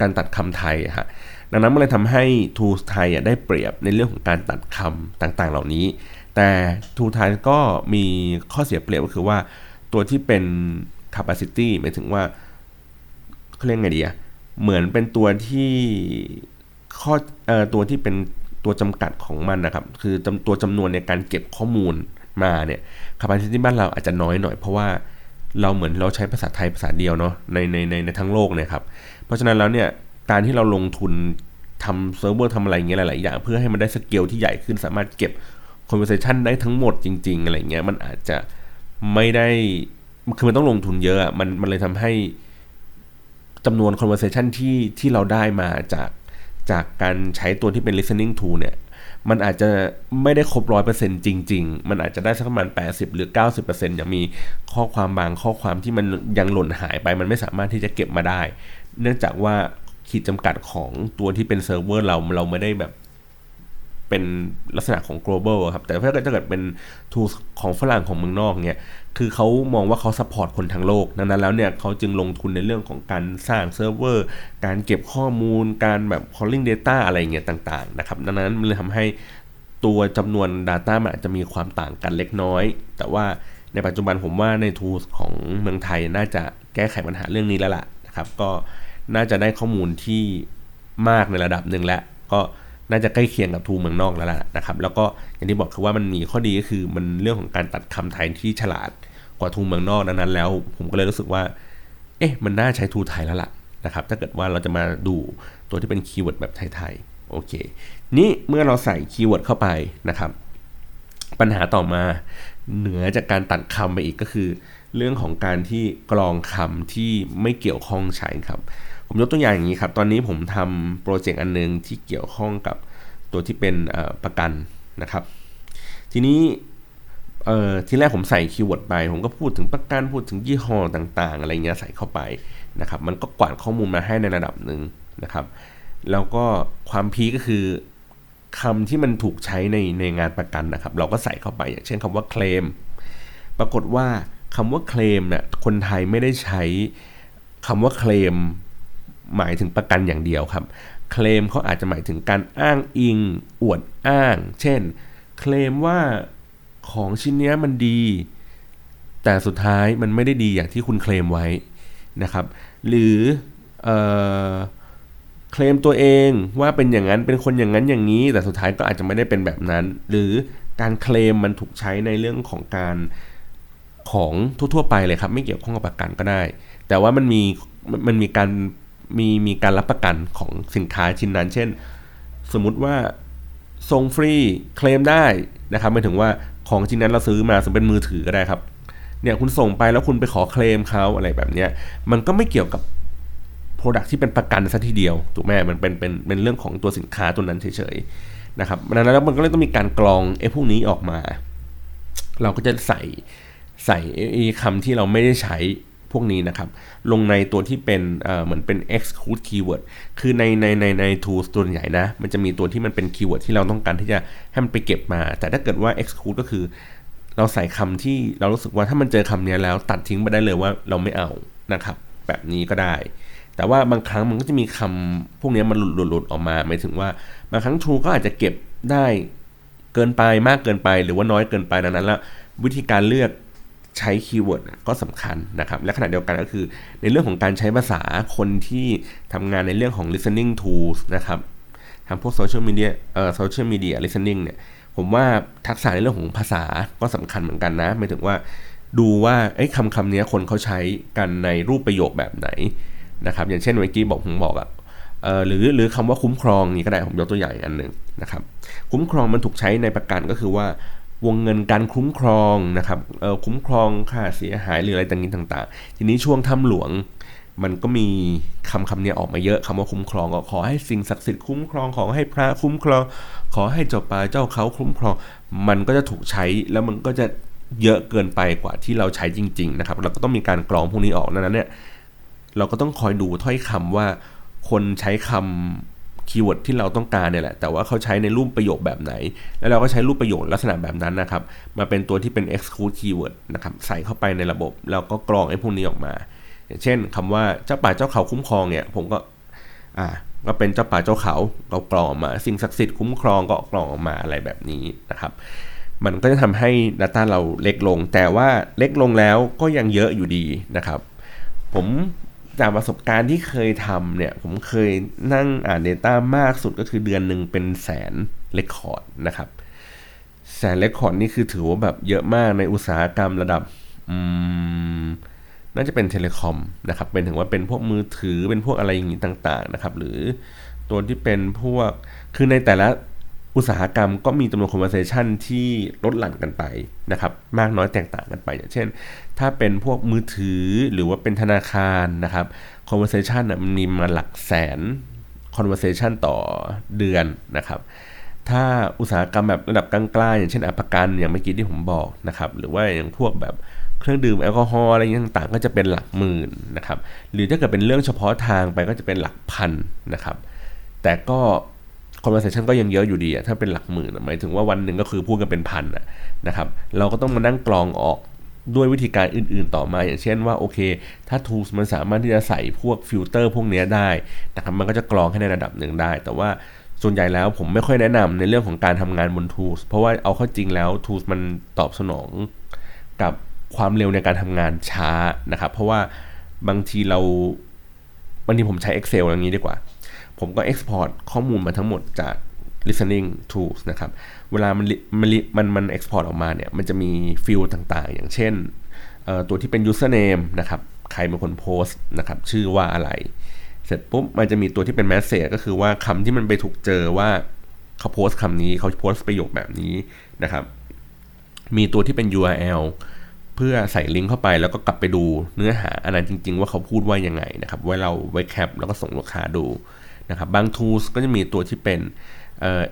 การตัดคำไทยฮะดังนั้นมันเลยทำให้ Tools ไทยได้เปรียบในเรื่องของการตัดคำต่างๆ เหล่านี้ แต่ Tools ไทยก็มีข้อเสียเปรียบก็คือว่าตัวที่เป็น capacity หมายถึงว่าเขาเรียกไงดีอะเหมือนเป็นตัวที่ข้อเอ่อตัวที่เป็นตัวจำกัดของมันนะครับ คือตัวจำนวนในการเก็บข้อมูลมาเนี่ย capacity บ้านเราอาจจะน้อยหน่อยเพราะว่า เราเหมือนเราใช้ภาษาไทยภาษาเดียวเนาะในในในในทั้งโลกเนี่ยครับ เพราะฉะนั้นแล้วเนี่ยการที่เราลงทุนทำเซิร์ฟเวอร์ทำอะไรเงี้ยหลาย ๆ อย่าง เพื่อให้มันได้สเกลที่ใหญ่ขึ้นสามารถเก็บ conversation ได้ทั้งหมดจริง ๆ อะไรเงี้ยมันอาจจะไม่ได้คือมันต้องลงทุนเยอะมันมันเลยทำให้จำนวน conversation ที่ที่เราได้มาจากจากการใช้ตัวที่เป็น listening tool เนี่ย มันอาจจะไม่ได้ครบร้อยเปอร์เซ็นต์จริง ๆ มันอาจจะได้สักประมาณ 80 หรือ 90%ยังมีข้อความบางข้อความที่มันยังหล่นหายไป มันไม่สามารถที่จะเก็บมาได้ เนื่องจากว่าขีดจำกัดของตัวที่เป็นเซิร์ฟเวอร์เราเราไม่ได้แบบเป็นลักษณะของ global ครับ แต่ถ้าเกิดถ้าเกิดเป็น tools ของฝรั่งของเมืองนอกเนี่ย คือเขามองว่าเขา support คนทั้งโลกดังนั้นแล้วเนี่ยเขาจึงลงทุนในเรื่องของการสร้างเซิร์ฟเวอร์ การเก็บข้อมูล การแบบ calling data อะไรเงี้ยต่างๆนะครับ ดังนั้นมันเลยทำให้ตัวจำนวน Data มันอาจจะมีความต่างกันเล็กน้อย แต่ว่าในปัจจุบันผมว่าใน tools ของเมืองไทยน่าจะแก้ไขปัญหาเรื่องนี้แล้วล่ะนะครับ ก็น่าจะได้ข้อมูลที่มากในระดับหนึ่งแล้ว ก็ น่าจะใกล้เคียงกับทูเมืองนอกแล้วล่ะนะครับ แล้วก็อย่างที่บอกคือว่ามันมีข้อดีก็คือมันเรื่องของการตัดคำไทยที่ฉลาดกว่าทูเมืองนอกดังนั้นแล้ว ผมก็เลยรู้สึกว่า เอ๊ะ มันน่าใช้ tool ไทยแล้วล่ะนะครับ ถ้าเกิดว่าเราจะมาดูตัวที่เป็น keyword แบบไทยๆโอเค นี่เมื่อเราใส่ keyword เข้าไปนะครับ ปัญหาต่อมาเหนือจากการตัดคำไปอีกก็คือ เรื่องของการที่กรองคำที่ไม่เกี่ยวข้องใช่ครับ ผมยกตัวอย่างอย่างนี้ครับ ตอนนี้ผมทำ project อันนึงที่เกี่ยวข้องกับตัวที่เป็นประกันนะครับ ทีนี้ทีแรกผมใส่ keyword ไป ผมก็พูดถึงประกันพูดถึงยี่ห้อต่าง ๆ อะไรเงี้ยใส่เข้าไปนะครับ มันก็กวาดข้อมูลมาให้ในระดับหนึ่งนะครับ แล้วก็ความ peak็คือคำที่มันถูกใช้ในในงานประกันนะครับ เราก็ใส่เข้าไปอย่างเช่นคำว่าเคลมปรากฏว่าคำว่าเคลมเนี่ยคนไทยไม่ได้ใช้คำว่าเคลม หมายถึงประกันอย่างเดียวครับ เคลมเขาอาจจะหมายถึงการอ้างอิง อวดอ้าง เช่น เคลมว่าของชิ้นนี้มันดี แต่สุดท้ายมันไม่ได้ดีอย่างที่คุณเคลมไว้นะครับ หรืออเคลมตัวเองว่าเป็นอย่างนั้นเป็นคนอย่างนั้นอย่างนี้ แต่สุดท้ายก็อาจจะไม่ได้เป็นแบบนั้น หรือการเคลมมันถูกใช้ในเรื่องของการของทั่วๆไปเลยครับ ไม่เกี่ยวข้องกับประกันก็ได้ แต่ว่ามันมีมันมีการ มีมีการรับประกันของสินค้าชิ้นนั้น เช่น สมมุติว่าส่งฟรีเคลมได้นะครับหมายถึงว่าของชิ้นนั้นเราซื้อมาสมเป็นมือถือก็ได้ครับเนี่ยคุณส่งไปแล้วคุณไปขอเคลมเขาอะไรแบบเนี้ยมันก็ไม่เกี่ยวกับโปรดักที่เป็นประกันซะทีเดียวถูกไหมมันเป็นเป็นเป็นเรื่องของตัวสินค้าตัวนั้นเฉยๆนะครับดังนั้นแล้วมันก็เลยต้องมีการกรองไอ้พวกนี้ออกมา เราก็จะใส่ใส่คำที่เราไม่ได้ใช้ พวกนี้นะครับ ลงในตัวที่เป็นเหมือนเป็น exclude keyword คือในในในใน tools ตัวใหญ่นะ มันจะมีตัวที่มันเป็น keyword ที่เราต้องการที่จะให้มันไปเก็บมา แต่ถ้าเกิดว่า exclude ก็คือ เราใส่คำที่เรารู้สึกว่าถ้ามันเจอคำนี้แล้วตัดทิ้งไปได้เลยว่าเราไม่เอานะครับ แบบนี้ก็ได้ แต่ว่าบางครั้งมันก็จะมีคำพวกนี้มันหลุดหลุดออกมาหมายถึงว่าบางครั้ง True ก็อาจจะเก็บได้เกินไปมากเกินไปหรือว่าน้อยเกินไปดังนั้นแล้ววิธีการเลือก ใช้ keyword ก็สำคัญนะครับ และขณะเดียวกันก็คือในเรื่องของการใช้ภาษาคนที่ทำงานในเรื่องของ listening tools นะครับทำพวก social media เอ่อ social media listening เนี่ยผมว่าทักษะในเรื่องของภาษาก็สำคัญเหมือนกันนะหมายถึงว่าดูว่าไอ้คำคำนี้คนเขาใช้กันในรูปประโยคแบบไหนนะครับ อย่างเช่นเมื่อกี้บอกผมบอกอะหรือหรือคำว่าคุ้มครองนี่ก็ได้ผมยกตัวอย่างอันหนึ่งนะครับ คุ้มครองมันถูกใช้ในประกันก็คือว่า วงเงินการคุ้มครองนะครับเออคุ้มครองค่าเสียหายหรืออะไรต่างๆ ทีนี้ช่วงถ้ำหลวงมันก็มีคำคำนี้ออกมาเยอะคำว่าคุ้มครองก็ขอให้สิ่งศักดิ์สิทธิ์คุ้มครองขอให้พระคุ้มครอง ขอให้เจ้าป่าเจ้าเขาคุ้มครอง มันก็จะถูกใช้แล้วมันก็จะเยอะเกินไปกว่าที่เราใช้จริง ๆ นะครับ เราก็ต้องมีการกรองพวกนี้ออกนั้นเนี่ยเราก็ต้องคอยดูถ้อยคำว่าคนใช้คำ keyword ที่เราต้องการเนี่ยแหละ แต่ว่าเขาใช้ในรูปประโยคแบบไหน แล้วเราก็ใช้รูปประโยคลักษณะแบบนั้นนะครับ มาเป็นตัวที่เป็น exclude keyword นะครับ ใส่เข้าไปในระบบ แล้วก็กรองไอ้พวกนี้ออกมาอย่างเช่นคำว่าเจ้าป่าเจ้าเขาคุ้มครองเนี่ย ผมก็ อ่า ก็เป็นเจ้าป่าเจ้าเขาเรากรองออกมา สิ่งศักดิ์สิทธิ์คุ้มครองก็กรองออกมาอะไรแบบนี้นะครับ มันก็จะทำให้ Data เราเล็กลง แต่ว่าเล็กลงแล้วก็ยังเยอะอยู่ดีนะครับ ผม จากประสบการณ์ที่เคยทำเนี่ย ผมเคยนั่งอ่าน Data มากสุดก็คือเดือนหนึ่งเป็นแสน record นะครับ แสน record นี่คือถือว่าแบบเยอะมากในอุตสาหกรรมระดับน่าจะเป็น telecom นะครับ เป็นถึงว่าเป็นพวกมือถือเป็นพวกอะไรอย่างนี้ต่าง ๆ นะครับ หรือตัวที่เป็นพวกคือในแต่ละ อุตสาหกรรมก็มีจำนวน conversation ที่ลดหลั่นกันไปนะครับมากน้อยแตกต่างกันไป อย่างเช่น ถ้าเป็นพวกมือถือหรือว่าเป็นธนาคารนะครับ conversation มันมีมาหลักแสน conversation ต่อเดือนนะครับถ้าอุตสาหกรรมแบบระดับกลางๆอย่างเช่นอประกันอย่างเมื่อกี้ที่ผมบอกนะครับหรือว่าอย่างพวกแบบเครื่องดื่มแอลกอฮอล์อะไรต่างๆ ก็จะเป็นหลักหมื่นนะครับหรือถ้าเกิดเป็นเรื่องเฉพาะทางไปก็จะเป็นหลักพันนะครับแต่ก็ conversation ก็ยังเยอะอยู่ดีอะถ้าเป็นหลักหมื่นหมายถึงว่าวันหนึ่งก็คือพูดกันเป็นพันนะครับ เราก็ต้องมานั่งกรองออกด้วยวิธีการอื่นๆต่อมา อย่างเช่นว่าโอเค ถ้า tools มันสามารถที่จะใส่พวกฟิลเตอร์พวกนี้ได้นะครับมันก็จะกรองให้ในระดับหนึ่งได้ แต่ว่าส่วนใหญ่แล้วผมไม่ค่อยแนะนำในเรื่องของการทำงานบน tools เพราะว่าเอาเข้าจริงแล้ว tools มันตอบสนองกับความเร็วในการทำงานช้านะครับ เพราะว่าบางทีเราบางทีผมใช้ Excel อย่างนี้ดีกว่า ผมก็ Export ข้อมูลมาทั้งหมดจาก listening tools นะครับ เวลามันมันมันมัน export ออกมาเนี่ย มันจะมีฟิลต่างๆ อย่างเช่น ตัวที่เป็น username นะครับ ใครเป็นคนโพสต์นะครับ ชื่อว่าอะไร เสร็จปุ๊บ มันจะมีตัวที่เป็น message ก็คือว่าคำที่มันไปถูกเจอว่าเขาโพสต์คำนี้เขาโพสต์ประโยคแบบนี้นะครับ มีตัวที่เป็น URL เพื่อใส่ลิงก์เข้าไปแล้วก็กลับไปดูเนื้อหาอันนั้นจริง ๆ ว่าเขาพูดว่ายังไงนะครับ ไว้เราไว้แคปแล้วก็ส่งลูกค้าดู นะครับบาง tools ก็จะมีตัวที่เป็น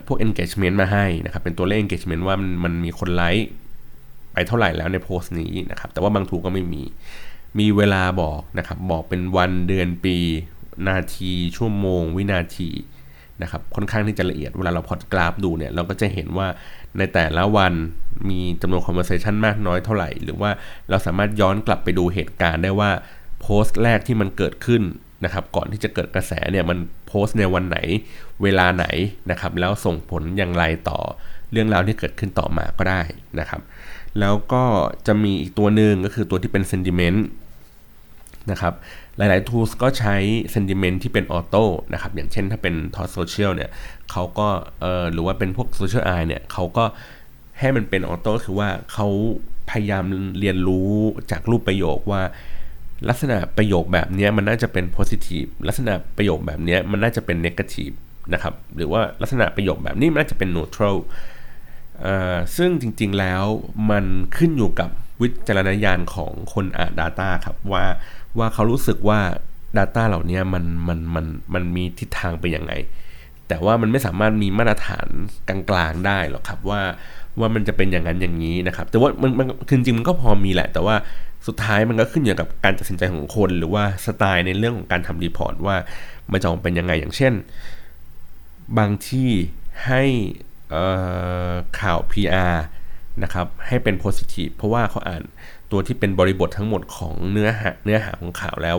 พวก engagement มาให้นะครับเป็นตัวเลข engagement ว่ามันมันมีคนไลค์ไปเท่าไหร่แล้วในโพสต์นี้นะครับแต่ว่าบางทูก็ไม่มี มีเวลาบอกนะครับบอกเป็นวันเดือนปี นาที ชั่วโมง วินาทีนะครับค่อนข้างที่จะละเอียดเวลาเราพอดกราฟดูเนี่ยเราก็จะเห็นว่าในแต่ละวันมีจำนวน conversation มากน้อยเท่าไหร่ หรือว่าเราสามารถย้อนกลับไปดูเหตุการณ์ได้ว่าโพสต์แรกที่มันเกิดขึ้น นะครับก่อนที่จะเกิดกระแสเนี่ยมันโพสต์ในวันไหนเวลาไหนนะครับแล้วส่งผลอย่างไรต่อเรื่องราวที่เกิดขึ้นต่อมาก็ได้นะครับแล้วก็จะมีอีกตัวหนึ่งก็คือตัวที่เป็น sentiment นะครับหลาย ๆ tools ก็ใช้ sentiment ที่เป็นออโต้นะครับอย่างเช่นถ้าเป็น t o โซเชียลเนี่ยเขาก็เอ่อหรือว่าเป็นพวก social eye เนี่ยเขาก็ให้มันเป็นออโต้คือว่าเขาพยายามเรียนรู้จากรูปประโยคว่า ลักษณะประโยคแบบนี้มันน่าจะเป็น positive ลักษณะประโยคแบบนี้มันน่าจะเป็น negative นะครับ หรือว่าลักษณะประโยคแบบนี้มันน่าจะเป็น neutral ซึ่งจริงๆแล้วมันขึ้นอยู่กับวิจารณญาณของคนอ่าน Data ครับว่าว่าเขารู้สึกว่า Data เหล่านี้มันมันมันมันมีทิศทางไปยังไง แต่ว่ามันไม่สามารถมีมาตรฐานกลางๆได้หรอกครับว่าว่ามันจะเป็นอย่างนั้นอย่างนี้นะครับ แต่ว่ามันมันคือจริงมันก็พอมีแหละ แต่ว่า สุดท้ายมันก็ขึ้นอยู่กับการตัดสินใจของคน หรือว่าสไตล์ในเรื่องของการทำรีพอร์ตว่ามันจะออกเป็นยังไงอย่างเช่น บางที่ให้ข่าว PR นะครับให้เป็น positive เพราะว่าเขาอ่านตัวที่เป็นบริบททั้งหมดของเนื้อหาเนื้อหาของข่าวแล้ว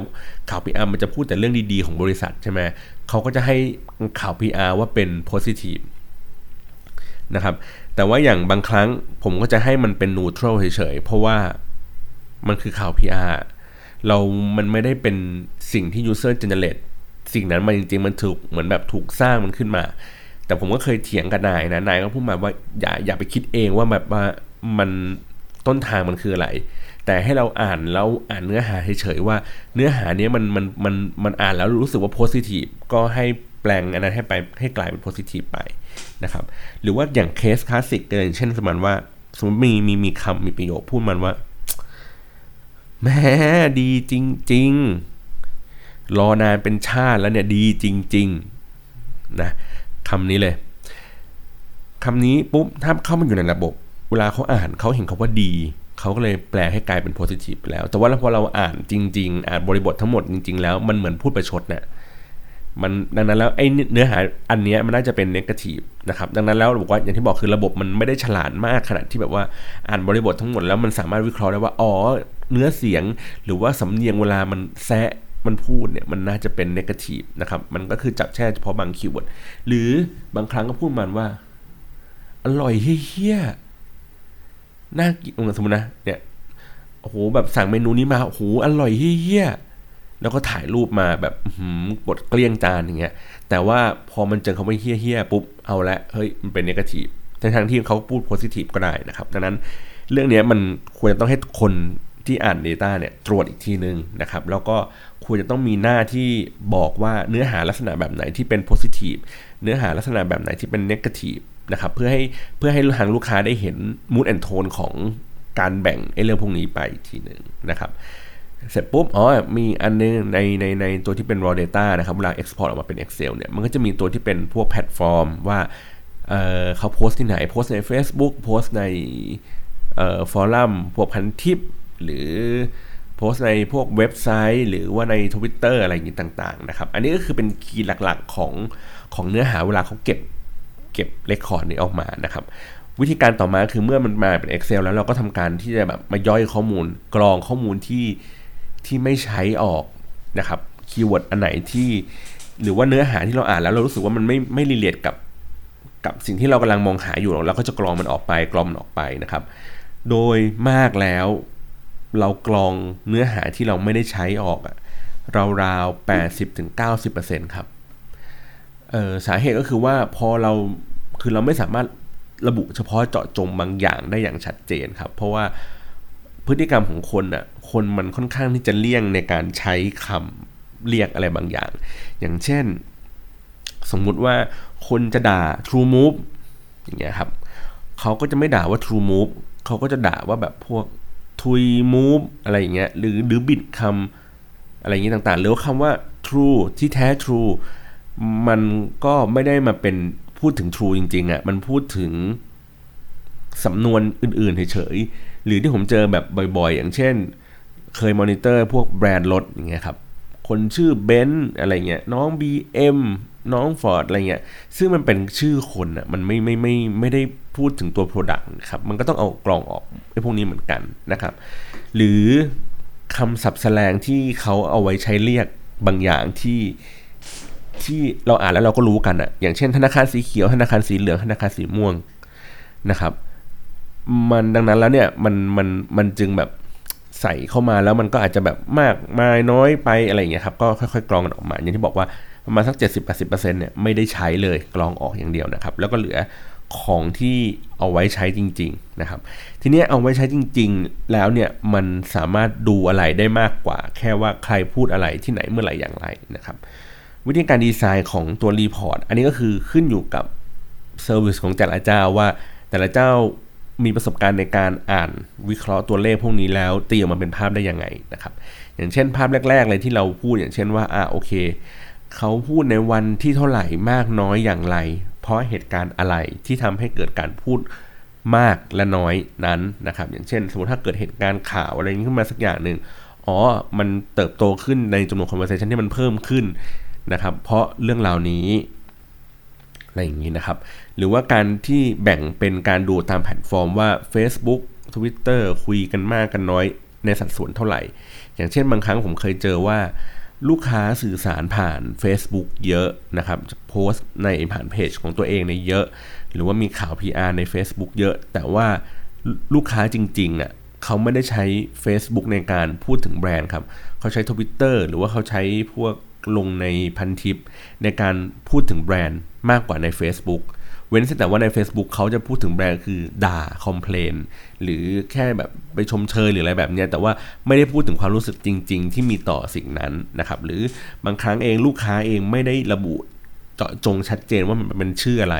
ข่าว PR มันจะพูดแต่เรื่องดีๆของบริษัทใช่ไหมเขาก็จะให้ข่าว PR ว่าเป็น positive นะครับแต่ว่าอย่างบางครั้งผมก็จะให้มันเป็น neutral เฉยๆเพราะว่า มันคือข่าว PR เรา มันไม่ได้เป็นสิ่งที่ user generate สิ่งนั้นมันจริงๆ มันถูกเหมือนแบบถูกสร้างมันขึ้นมา แต่ผมก็เคยเถียงกับนายนะ นายก็พูดมาว่าอย่าอย่าไปคิดเองว่าแบบว่ามันต้นทางมันคืออะไร แต่ให้เราอ่านแล้วอ่านเนื้อหาเฉยๆว่าเนื้อหาเนี้ยมันมันมันมันอ่านแล้วรู้สึกว่า positive ก็ให้แปลงอันนั้นให้ไปให้กลายเป็น positive ไปนะครับ หรือว่าอย่างเคสคลาสสิกอย่างเช่นสมมติว่าสมมติมีมีมีคำมีประโยคพูดมันว่า แม่ดีจริง ๆ รอนานเป็นชาติแล้วเนี่ยดีจริง ๆ นะคำนี้เลยคำนี้ปุ๊บถ้าเข้ามาอยู่ในระบบ เวลาเขาอ่านเขาเห็นคาว่าดีเขาก็เลยแปลให้กลายเป็นโพสิทีฟแล้ว แต่ว่าพอเราอ่านจริง ๆ อ่านบริบททั้งหมดจริง ๆ แล้วมันเหมือนพูดประชดเนี่ยมันดังนั้นแล้วไอ้เนื้อหาอันนี้มันน่าจะเป็นเนกาทีฟนะครับดังนั้นแล้วบอกว่าอย่างที่บอกคือระบบมันไม่ได้ฉลาดมากขนาดที่แบบว่าอ่านบริบททั้งหมดแล้วมันสามารถวิเคราะห์ได้ว่าอ๋อ เนื้อเสียง หรือว่าสำเนียงเวลามันแซะมันพูดเนี่ยมันน่าจะเป็น negative นะครับ มันก็คือจับแค่เฉพาะบาง keyword หรือบางครั้งก็พูดมันว่า อร่อยเฮี้ยน่ากินสมมตินะเนี่ยโอ้โหแบบสั่งเมนูนี้มาโอ้โหอร่อยเฮี้ยแล้วก็ถ่ายรูปมาแบบบดเกลี้ยงจานอย่างเงี้ย แต่ว่าพอมันเจอคำว่าเฮี้ยเฮี้ยปุ๊บเอาละเฮ้ยมันเป็น negative แต่ทั้งที่เขาพูด positive ก็ได้นะครับ ดังนั้นเรื่องนี้มันควรจะต้องให้คน ที่อ่าน Data เนี่ยตรวจอีกทีนึงนะครับแล้วก็ควรจะต้องมีหน้าที่บอกว่าเนื้อหาลักษณะแบบไหนที่เป็น positive เนื้อหาลักษณะแบบไหนที่เป็น negative นะครับเพื่อให้เพื่อให้ทางลูกค้าได้เห็น mood and tone ของการแบ่งไอ้เรื่องพวกนี้ไปทีหนึ่งนะครับเสร็จปุ๊บ อ๋อ มีอันนึงในในในตัวที่เป็น raw data นะครับ เวลา export ออกมาเป็น Excel เนี่ย มันก็จะมีตัวที่เป็นพวกแพลตฟอร์มว่าเขาโพสต์ที่ไหน โพสต์ใน Facebook โพสต์ใน forum พวกพันทิป หรือโพสต์ในพวกเว็บไซต์ หรือว่าใน Twitter อะไรอย่างนี้ต่างๆนะครับ อันนี้ก็คือเป็น key หลักๆของของเนื้อหาเวลาเขาเก็บเก็บ record นี้ออกมานะครับ วิธีการต่อมาคือเมื่อมันมาเป็น Excel แล้วเราก็ทำการที่จะแบบมาย่อยข้อมูล กรองข้อมูลที่ที่ไม่ใช้ออกนะครับ keyword อันไหนที่ หรือว่าเนื้อหาที่เราอ่านแล้วเรารู้สึกว่ามันไม่ไม่รีเลทกับกับสิ่งที่เรากำลังมองหาอยู่เราก็จะกรองมันออกไปกรองมันออกไปนะครับ โดยมากแล้ว เรากรองเนื้อหาที่เราไม่ได้ใช้ออกอะราวๆแปดสิบถึงเก้าสิบเปอร์เซ็นต์ครับสาเหตุก็คือว่าพอเราคือเราไม่สามารถระบุเฉพาะเจาะจงบางอย่างได้อย่างชัดเจนครับ เพราะว่าพฤติกรรมของคนอะคนมันค่อนข้างที่จะเลี่ยงในการใช้คำเรียกอะไรบางอย่าง อย่างเช่น สมมุติว่าคนจะด่า true move อย่างเงี้ยครับเขาก็จะไม่ด่าว่า true move เขาก็จะด่าว่าแบบพวก ทุย move อะไรอย่างเงี้ยหรือหรือบิดคำอะไรอย่างงี้ต่างๆ หรือว่าคำว่า true ที่แท้ true มันก็ไม่ได้มาเป็นพูดถึง true จริงๆอะ่ะมันพูดถึงสำนวนอื่นๆเฉยหรือที่ผมเจอแบบบ่อยๆ อย่างเช่น เคยมอนิเตอร์พวกแบรนด์รถอย่างเงี้ยครับคนชื่อเบนซ์อะไรเงี้ยน้อง BM น้องฟอร์ดอะไรเงี้ย ซึ่งมันเป็นชื่อคนอะ มันไม่ไม่ไม่ไม่ได้พูดถึงตัว Product ครับ มันก็ต้องเอากรองออกไอ้พวกนี้เหมือนกันนะครับ หรือคำศัพท์สแลงที่เขาเอาไว้ใช้เรียกบางอย่างที่ที่เราอ่านแล้วเราก็รู้กันอะอย่างเช่นธนาคารสีเขียวธนาคารสีเหลืองธนาคารสีม่วงนะครับ มันดังนั้นแล้วเนี่ยมันมันมันจึงแบบใส่เข้ามาแล้วมันก็อาจจะแบบมากไปน้อยไปอะไรอย่างเงี้ยครับก็ค่อยๆกรองกันออกมา อย่างที่บอกว่า ประมาณสัก 70-80%เนี่ยไม่ได้ใช้เลยกรองออกอย่างเดียวนะครับ แล้วก็เหลือของที่เอาไว้ใช้จริง ๆนะครับ ทีนี้เอาไว้ใช้จริง ๆ แล้วเนี่ยมันสามารถดูอะไรได้มากกว่า แค่ว่าใครพูดอะไรที่ไหนเมื่อไหร่อย่างไรนะครับ วิธีการดีไซน์ของตัว report อันนี้ก็คือขึ้นอยู่กับเซอร์วิสของแต่ละเจ้าว่า แต่ละเจ้ามีประสบการณ์ในการอ่านวิเคราะห์ตัวเลขพวกนี้แล้วตีออกมาเป็นภาพได้ยังไงนะครับ อย่างเช่นภาพแรก ๆ เลยที่เราพูดอย่างเช่นว่าอ่าโอเค เขาพูดในวันที่เท่าไหร่มากน้อยอย่างไร เพราะเหตุการณ์อะไรที่ทำให้เกิดการพูดมากและน้อยนั้นนะครับ อย่างเช่น สมมติถ้าเกิดเหตุการณ์ข่าวอะไรนี้ขึ้นมาสักอย่างหนึ่งอ๋อ มันเติบโตขึ้นในจำนวน conversation ที่มันเพิ่มขึ้นนะครับ เพราะเรื่องราวนี้อะไรอย่างนี้นะครับ หรือว่าการที่แบ่งเป็นการดูตามแพลตฟอร์มว่า Facebook Twitter คุยกันมากกันน้อยในสัดส่วนเท่าไหร่ อย่างเช่นบางครั้งผมเคยเจอว่า ลูกค้าสื่อสารผ่าน Facebook เยอะนะครับโพสต์ในผ่านเพจของตัวเองในเยอะ หรือว่ามีข่าว PR ใน Facebook เยอะ แต่ว่าลูกค้าจริงๆอะเขาไม่ได้ใช้ Facebook ในการพูดถึงแบรนด์ครับ เขาใช้ Twitter หรือว่าเขาใช้พวกลงในพันทิป ในการพูดถึงแบรนด์มากกว่าใน Facebook เเว้นแต่ว่าใน Facebook เขาจะพูดถึงแบรนด์คือด่าคอมเพลนหรือแค่แบบไปชมเชยหรืออะไรแบบนี้แต่ว่าไม่ได้พูดถึงความรู้สึกจริง ๆ ที่มีต่อสิ่งนั้นนะครับ หรือบางครั้งเองลูกค้าเองไม่ได้ระบุเจาะจงชัดเจนว่ามันเป็นชื่ออะไร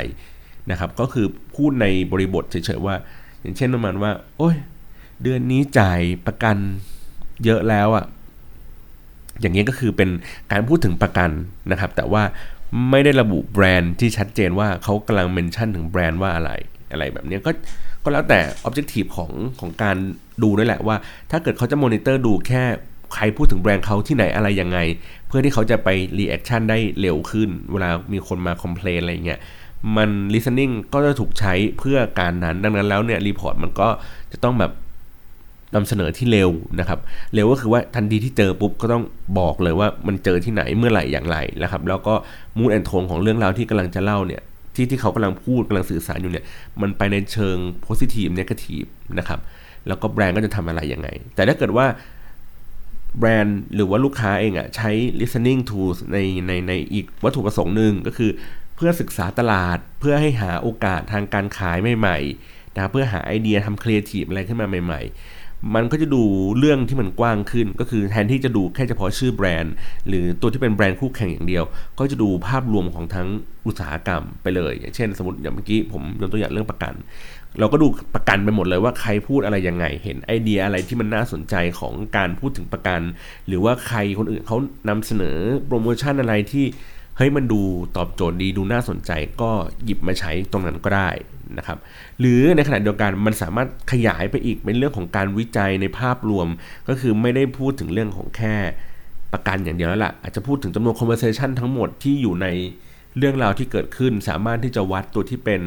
นะครับ ก็คือพูดในบริบทเฉยๆว่า อย่างเช่นประมาณว่า โอ้ยเดือนนี้จ่ายประกันเยอะแล้วอะ่ะอย่างนี้ก็คือเป็นการพูดถึงประกันนะครับ แต่ว่า ไม่ได้ระบุแบรนด์ที่ชัดเจนว่าเขากำลัง mention ถึงแบรนด์ว่าอะไรอะไรแบบนี้ก็ก็แล้วแต่ Objective ของของการดูด้วยแหละว่า ถ้าเกิดเขาจะมอนิเตอร์ดูแค่ใครพูดถึงแบรนด์เขาที่ไหนอะไรยังไง เพื่อที่เขาจะไป reaction ได้เร็วขึ้น เวลามีคนมา complain อะไรเงี้ยมัน listening ก็จะถูกใช้เพื่อการนั้น ดังนั้นแล้วเนี่ย report มันก็จะต้องแบบ นำเสนอที่เร็วนะครับ เร็วก็คือว่าทันทีที่เจอปุ๊บก็ต้องบอกเลยว่ามันเจอที่ไหนเมื่อไหร่อย่างไรนะครับ แล้วก็ mood and tone ของเรื่องราวที่กำลังจะเล่าเนี่ยที่ที่เขากำลังพูดกำลังสื่อสารอยู่เนี่ยมันไปในเชิง positive negative นะครับแล้วก็แบรนด์ก็จะทำอะไรยังไง แต่ถ้าเกิดว่าแบรนด์หรือว่าลูกค้าเองอะ่ะใช้ listening tools ในในในอีกวัตถุประสงค์หนึ่งก็คือ เพื่อศึกษาตลาดเพื่อให้หาโอกาสทางการขายใหม่ๆนะเพื่อหาไอเดียทำครีเอทีฟอะไรขึ้นมาใหม่ ๆ มันก็จะดูเรื่องที่มันกว้างขึ้น ก็คือแทนที่จะดูแค่เฉพาะชื่อแบรนด์ หรือตัวที่เป็นแบรนด์คู่แข่งอย่างเดียว ก็จะดูภาพรวมของทั้งอุตสาหกรรมไปเลย อย่างเช่น สมมติอย่างเมื่อกี้ผมยกตัวอย่างเรื่องประกัน เราก็ดูประกันไปหมดเลยว่าใครพูดอะไรยังไง เห็นไอเดียอะไรที่มันน่าสนใจของการพูดถึงประกัน หรือว่าใครคนอื่นเขานำเสนอโปรโมชั่นอะไรที่ เฮ้ยมันดูตอบโจทย์ดีดูน่าสนใจก็หยิบมาใช้ตรงนั้นก็ได้นะครับหรือในขณะเดียวกันมันสามารถขยายไปอีกเป็นเรื่องของการวิจัยในภาพรวม ก็คือไม่ได้พูดถึงเรื่องของแค่ประกันอย่างเดียวแล้วล่ะ อาจจะพูดถึงจำนวน conversation ทั้งหมดที่อยู่ในเรื่องราวที่เกิดขึ้น สามารถที่จะวัดตัวที่เป็น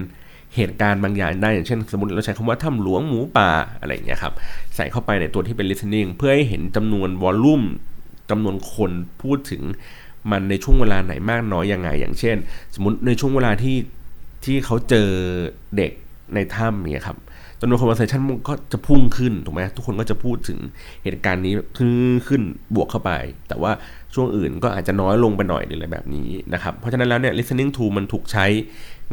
เหตุการณ์บางอย่างได้อย่างเช่น สมมติเราใช้คำว่าถ้ำหลวงหมูป่าอะไรอย่างเงี้ยครับใส่เข้าไปในตัวที่เป็น listening เพื่อให้เห็นจำนวนวอลลุ่มจำนวนคนพูดถึง มันในช่วงเวลาไหนมากน้อยยังไง อย่างเช่น สมมติในช่วงเวลาที่ที่เขาเจอเด็กในถ้ำเนี่ยครับจำนวน conversation มันก็จะพุ่งขึ้นถูกไหมทุกคนก็จะพูดถึงเหตุการณ์นี้ขึ้นขึ้นบวกเข้าไป แต่ว่าช่วงอื่นก็อาจจะน้อยลงไปหน่อยหรืออะไรแบบนี้นะครับเพราะฉะนั้นแล้วเนี่ย listening tool มันถูกใช้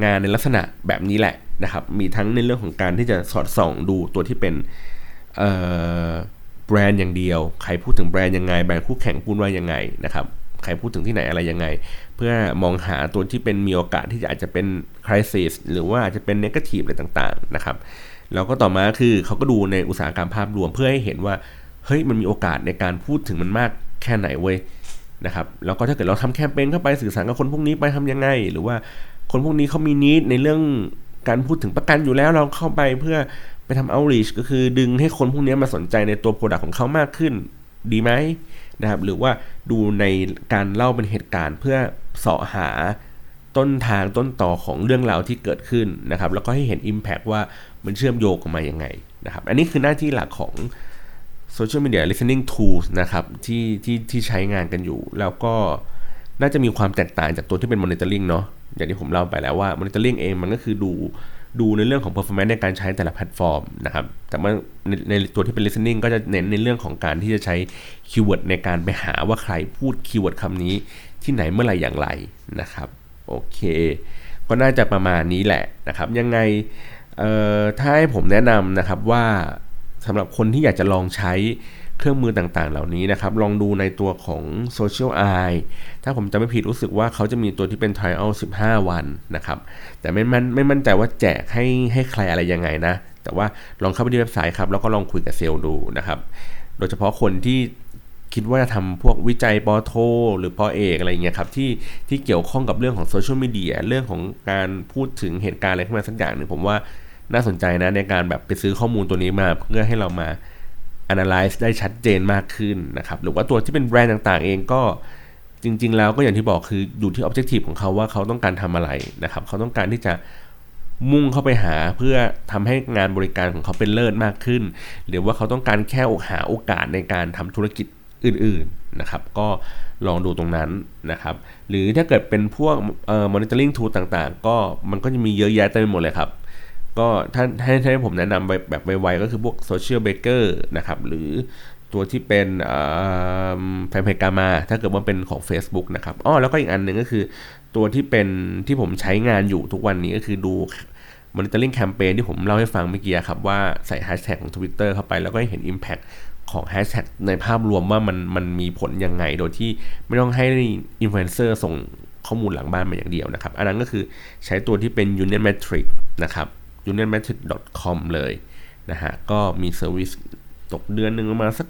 งานในลักษณะแบบนี้แหละนะครับมีทั้งในเรื่องของการที่จะสอดส่องดูตัวที่เป็นแบรนด์อย่างเดียว ใครพูดถึงแบรนด์ยังไง แบรนด์คู่แข่งพูดว่ายังไงนะครับ ใครพูดถึงที่ไหนอะไรยังไง เพื่อมองหาตัวที่เป็นมีโอกาสที่อาจจะเป็นคริสิสหรือว่าอาจจะเป็นเนกาทีฟอะไรต่างๆนะครับแล้วก็ต่อมาคือเขาก็ดูในอุตสาหกรรมภาพรวมเพื่อให้เห็นว่าเฮ้ยมันมีโอกาสในการพูดถึงมันมากแค่ไหนเว้ยนะครับแล้วก็ถ้าเกิดเราทำแคมเปญเข้าไปสื่อสารกับคนพวกนี้ไปทำยังไง หรือว่าคนพวกนี้เขามี need ในเรื่องการพูดถึงประกันอยู่แล้วเราเข้าไปเพื่อไปทำเอา reach ก็คือดึงให้คนพวกนี้มาสนใจในตัว product ของเขามากขึ้น ดีไหม นะครับหรือว่าดูในการเล่าเป็นเหตุการณ์เพื่อเสาะหาต้นทางต้นตอของเรื่องราวที่เกิดขึ้นนะครับแล้วก็ให้เห็น Impact ว่ามันเชื่อมโยงกันมาอย่างไงนะครับอันนี้คือหน้าที่หลักของ Social Media Listening Tools นะครับที่ที่ที่ใช้งานกันอยู่ แล้วก็น่าจะมีความแตกต่างจากตัวที่เป็น Monitoring เนาะอย่างที่ผมเล่าไปแล้วว่า Monitoring เองมันก็คือดู ดูในเรื่องของ performance ในการใช้แต่ละแพลตฟอร์มนะครับ แต่ว่าในในตัวที่เป็น listening ก็จะเน้นในเรื่องของการที่จะใช้ keyword ในการไปหาว่าใครพูด keyword คำนี้ที่ไหนเมื่อไหร่อย่างไรนะครับ โอเค ก็น่าจะประมาณนี้แหละนะครับ ยังไงถ้าให้ผมแนะนำนะครับว่าสำหรับคนที่อยากจะลองใช้ เครื่องมือต่างๆ เหล่านี้นะครับ ลองดูในตัวของ Social Eye ถ้าผมจะไม่ผิดรู้สึกว่าเขาจะมีตัวที่เป็น Trial 15 วันนะครับ แต่ไม่มันไม่มั่นใจว่าแจกให้ให้ใครอะไรยังไงนะ แต่ว่าลองเข้าไปที่เว็บไซต์ครับ แล้วก็ลองคุยกับเซลล์ดูนะครับ โดยเฉพาะคนที่คิดว่าจะทำพวกวิจัยปอโท หรือปอเอกอะไรเงี้ยครับที่ที่เกี่ยวข้องกับเรื่องของโซเชียลมีเดียเรื่องของการพูดถึงเหตุการณ์อะไรขึ้นมาสักอย่างหนึ่งผมว่าน่าสนใจนะในการแบบไปซื้อข้อมูลตัวนี้มาเพื่อให้เรามา analyze ได้ชัดเจนมากขึ้นนะครับ หรือว่าตัวที่เป็นแบรนด์ต่างๆ เองก็จริง ๆ แล้วก็อย่างที่บอกคืออยู่ที่ objective ของเขาว่าเขาต้องการทำอะไรนะครับ เขาต้องการที่จะมุ่งเข้าไปหาเพื่อทำให้งานบริการของเขาเป็นเลิศมากขึ้น หรือว่าเขาต้องการแค่หาโอกาสในการทำธุรกิจอื่น ๆ นะครับ ก็ลองดูตรงนั้นนะครับ หรือถ้าเกิดเป็นพวกเอ่อ monitoring tool ต่างๆ ก็มันก็จะมีเยอะแยะเต็มไปหมดเลยครับ ก็ถ้าให้ให้ผมแนะนำแบบไวๆก็คือพวกโซเชียลเบเกอร์นะครับ หรือตัวที่เป็นแฟนเพจกามา ถ้าเกิดว่าเป็นของ Facebook นะครับอ๋อแล้วก็อีกอันหนึ่งก็คือตัวที่เป็นที่ผมใช้งานอยู่ทุกวันนี้ก็คือดู monitoring campaign ที่ผมเล่าให้ฟังเมื่อกี้ครับ ว่าใส่แฮชแท็กของ Twitter เข้าไปแล้วก็เห็น Impact ของแฮชแท็กในภาพรวมว่ามันมันมีผลยังไง โดยที่ไม่ต้องให้อินฟลูเอนเซอร์ส่งข้อมูลหลังบ้านมาอย่างเดียวนะครับ อันนั้นก็คือใช้ตัวที่เป็น Union Metrics นะครับ unionmetrics.com เลยนะฮะก็มี service ตกเดือนหนึ่งประมาณสัก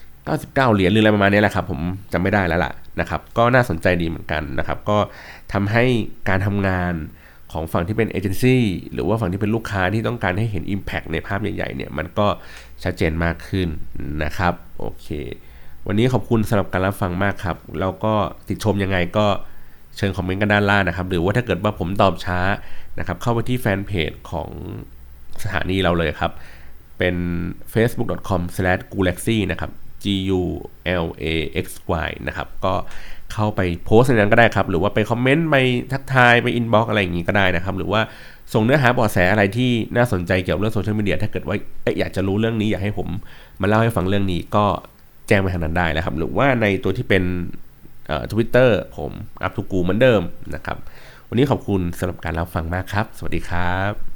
99 เหรียญหรืออะไรประมาณนี้แหละครับ ผมจำไม่ได้แล้วล่ะนะครับก็น่าสนใจดีเหมือนกันนะครับ ก็ทำให้การทำงานของฝั่งที่เป็นเอเจนซี่หรือว่าฝั่งที่เป็นลูกค้าที่ต้องการให้เห็น Impact ในภาพใหญ่ ๆ เนี่ยมันก็ชัดเจนมากขึ้นนะครับ โอเค วันนี้ขอบคุณสำหรับการรับฟังมากครับ แล้วก็ติดชมยังไงก็ เชิญคอมเมนต์กันด้านล่างนะครับ หรือว่าถ้าเกิดว่าผมตอบช้านะครับ เข้าไปที่แฟนเพจของสถานีเราเลยครับ เป็น facebook.com/gulaxy นะครับ g u l a x y นะครับ ก็เข้าไปโพสต์ในนั้นก็ได้ครับ หรือว่าไปคอมเมนต์ ไปทักทาย ไปอินบ็อกอะไรอย่างนี้ก็ได้นะครับ หรือว่าส่งเนื้อหาเบาะแสอะไรที่น่าสนใจเกี่ยวกับเรื่องโซเชียลมีเดียถ้าเกิดว่าอยากจะรู้เรื่องนี้อยากให้ผมมาเล่าให้ฟังเรื่องนี้ก็แจ้งไปทางนั้นได้นะครับ หรือว่าในตัวที่เป็น ทวิตเตอร์ผมอัพทูกูเหมือนเดิมนะครับ วันนี้ขอบคุณสำหรับการรับฟังมากครับ สวัสดีครับ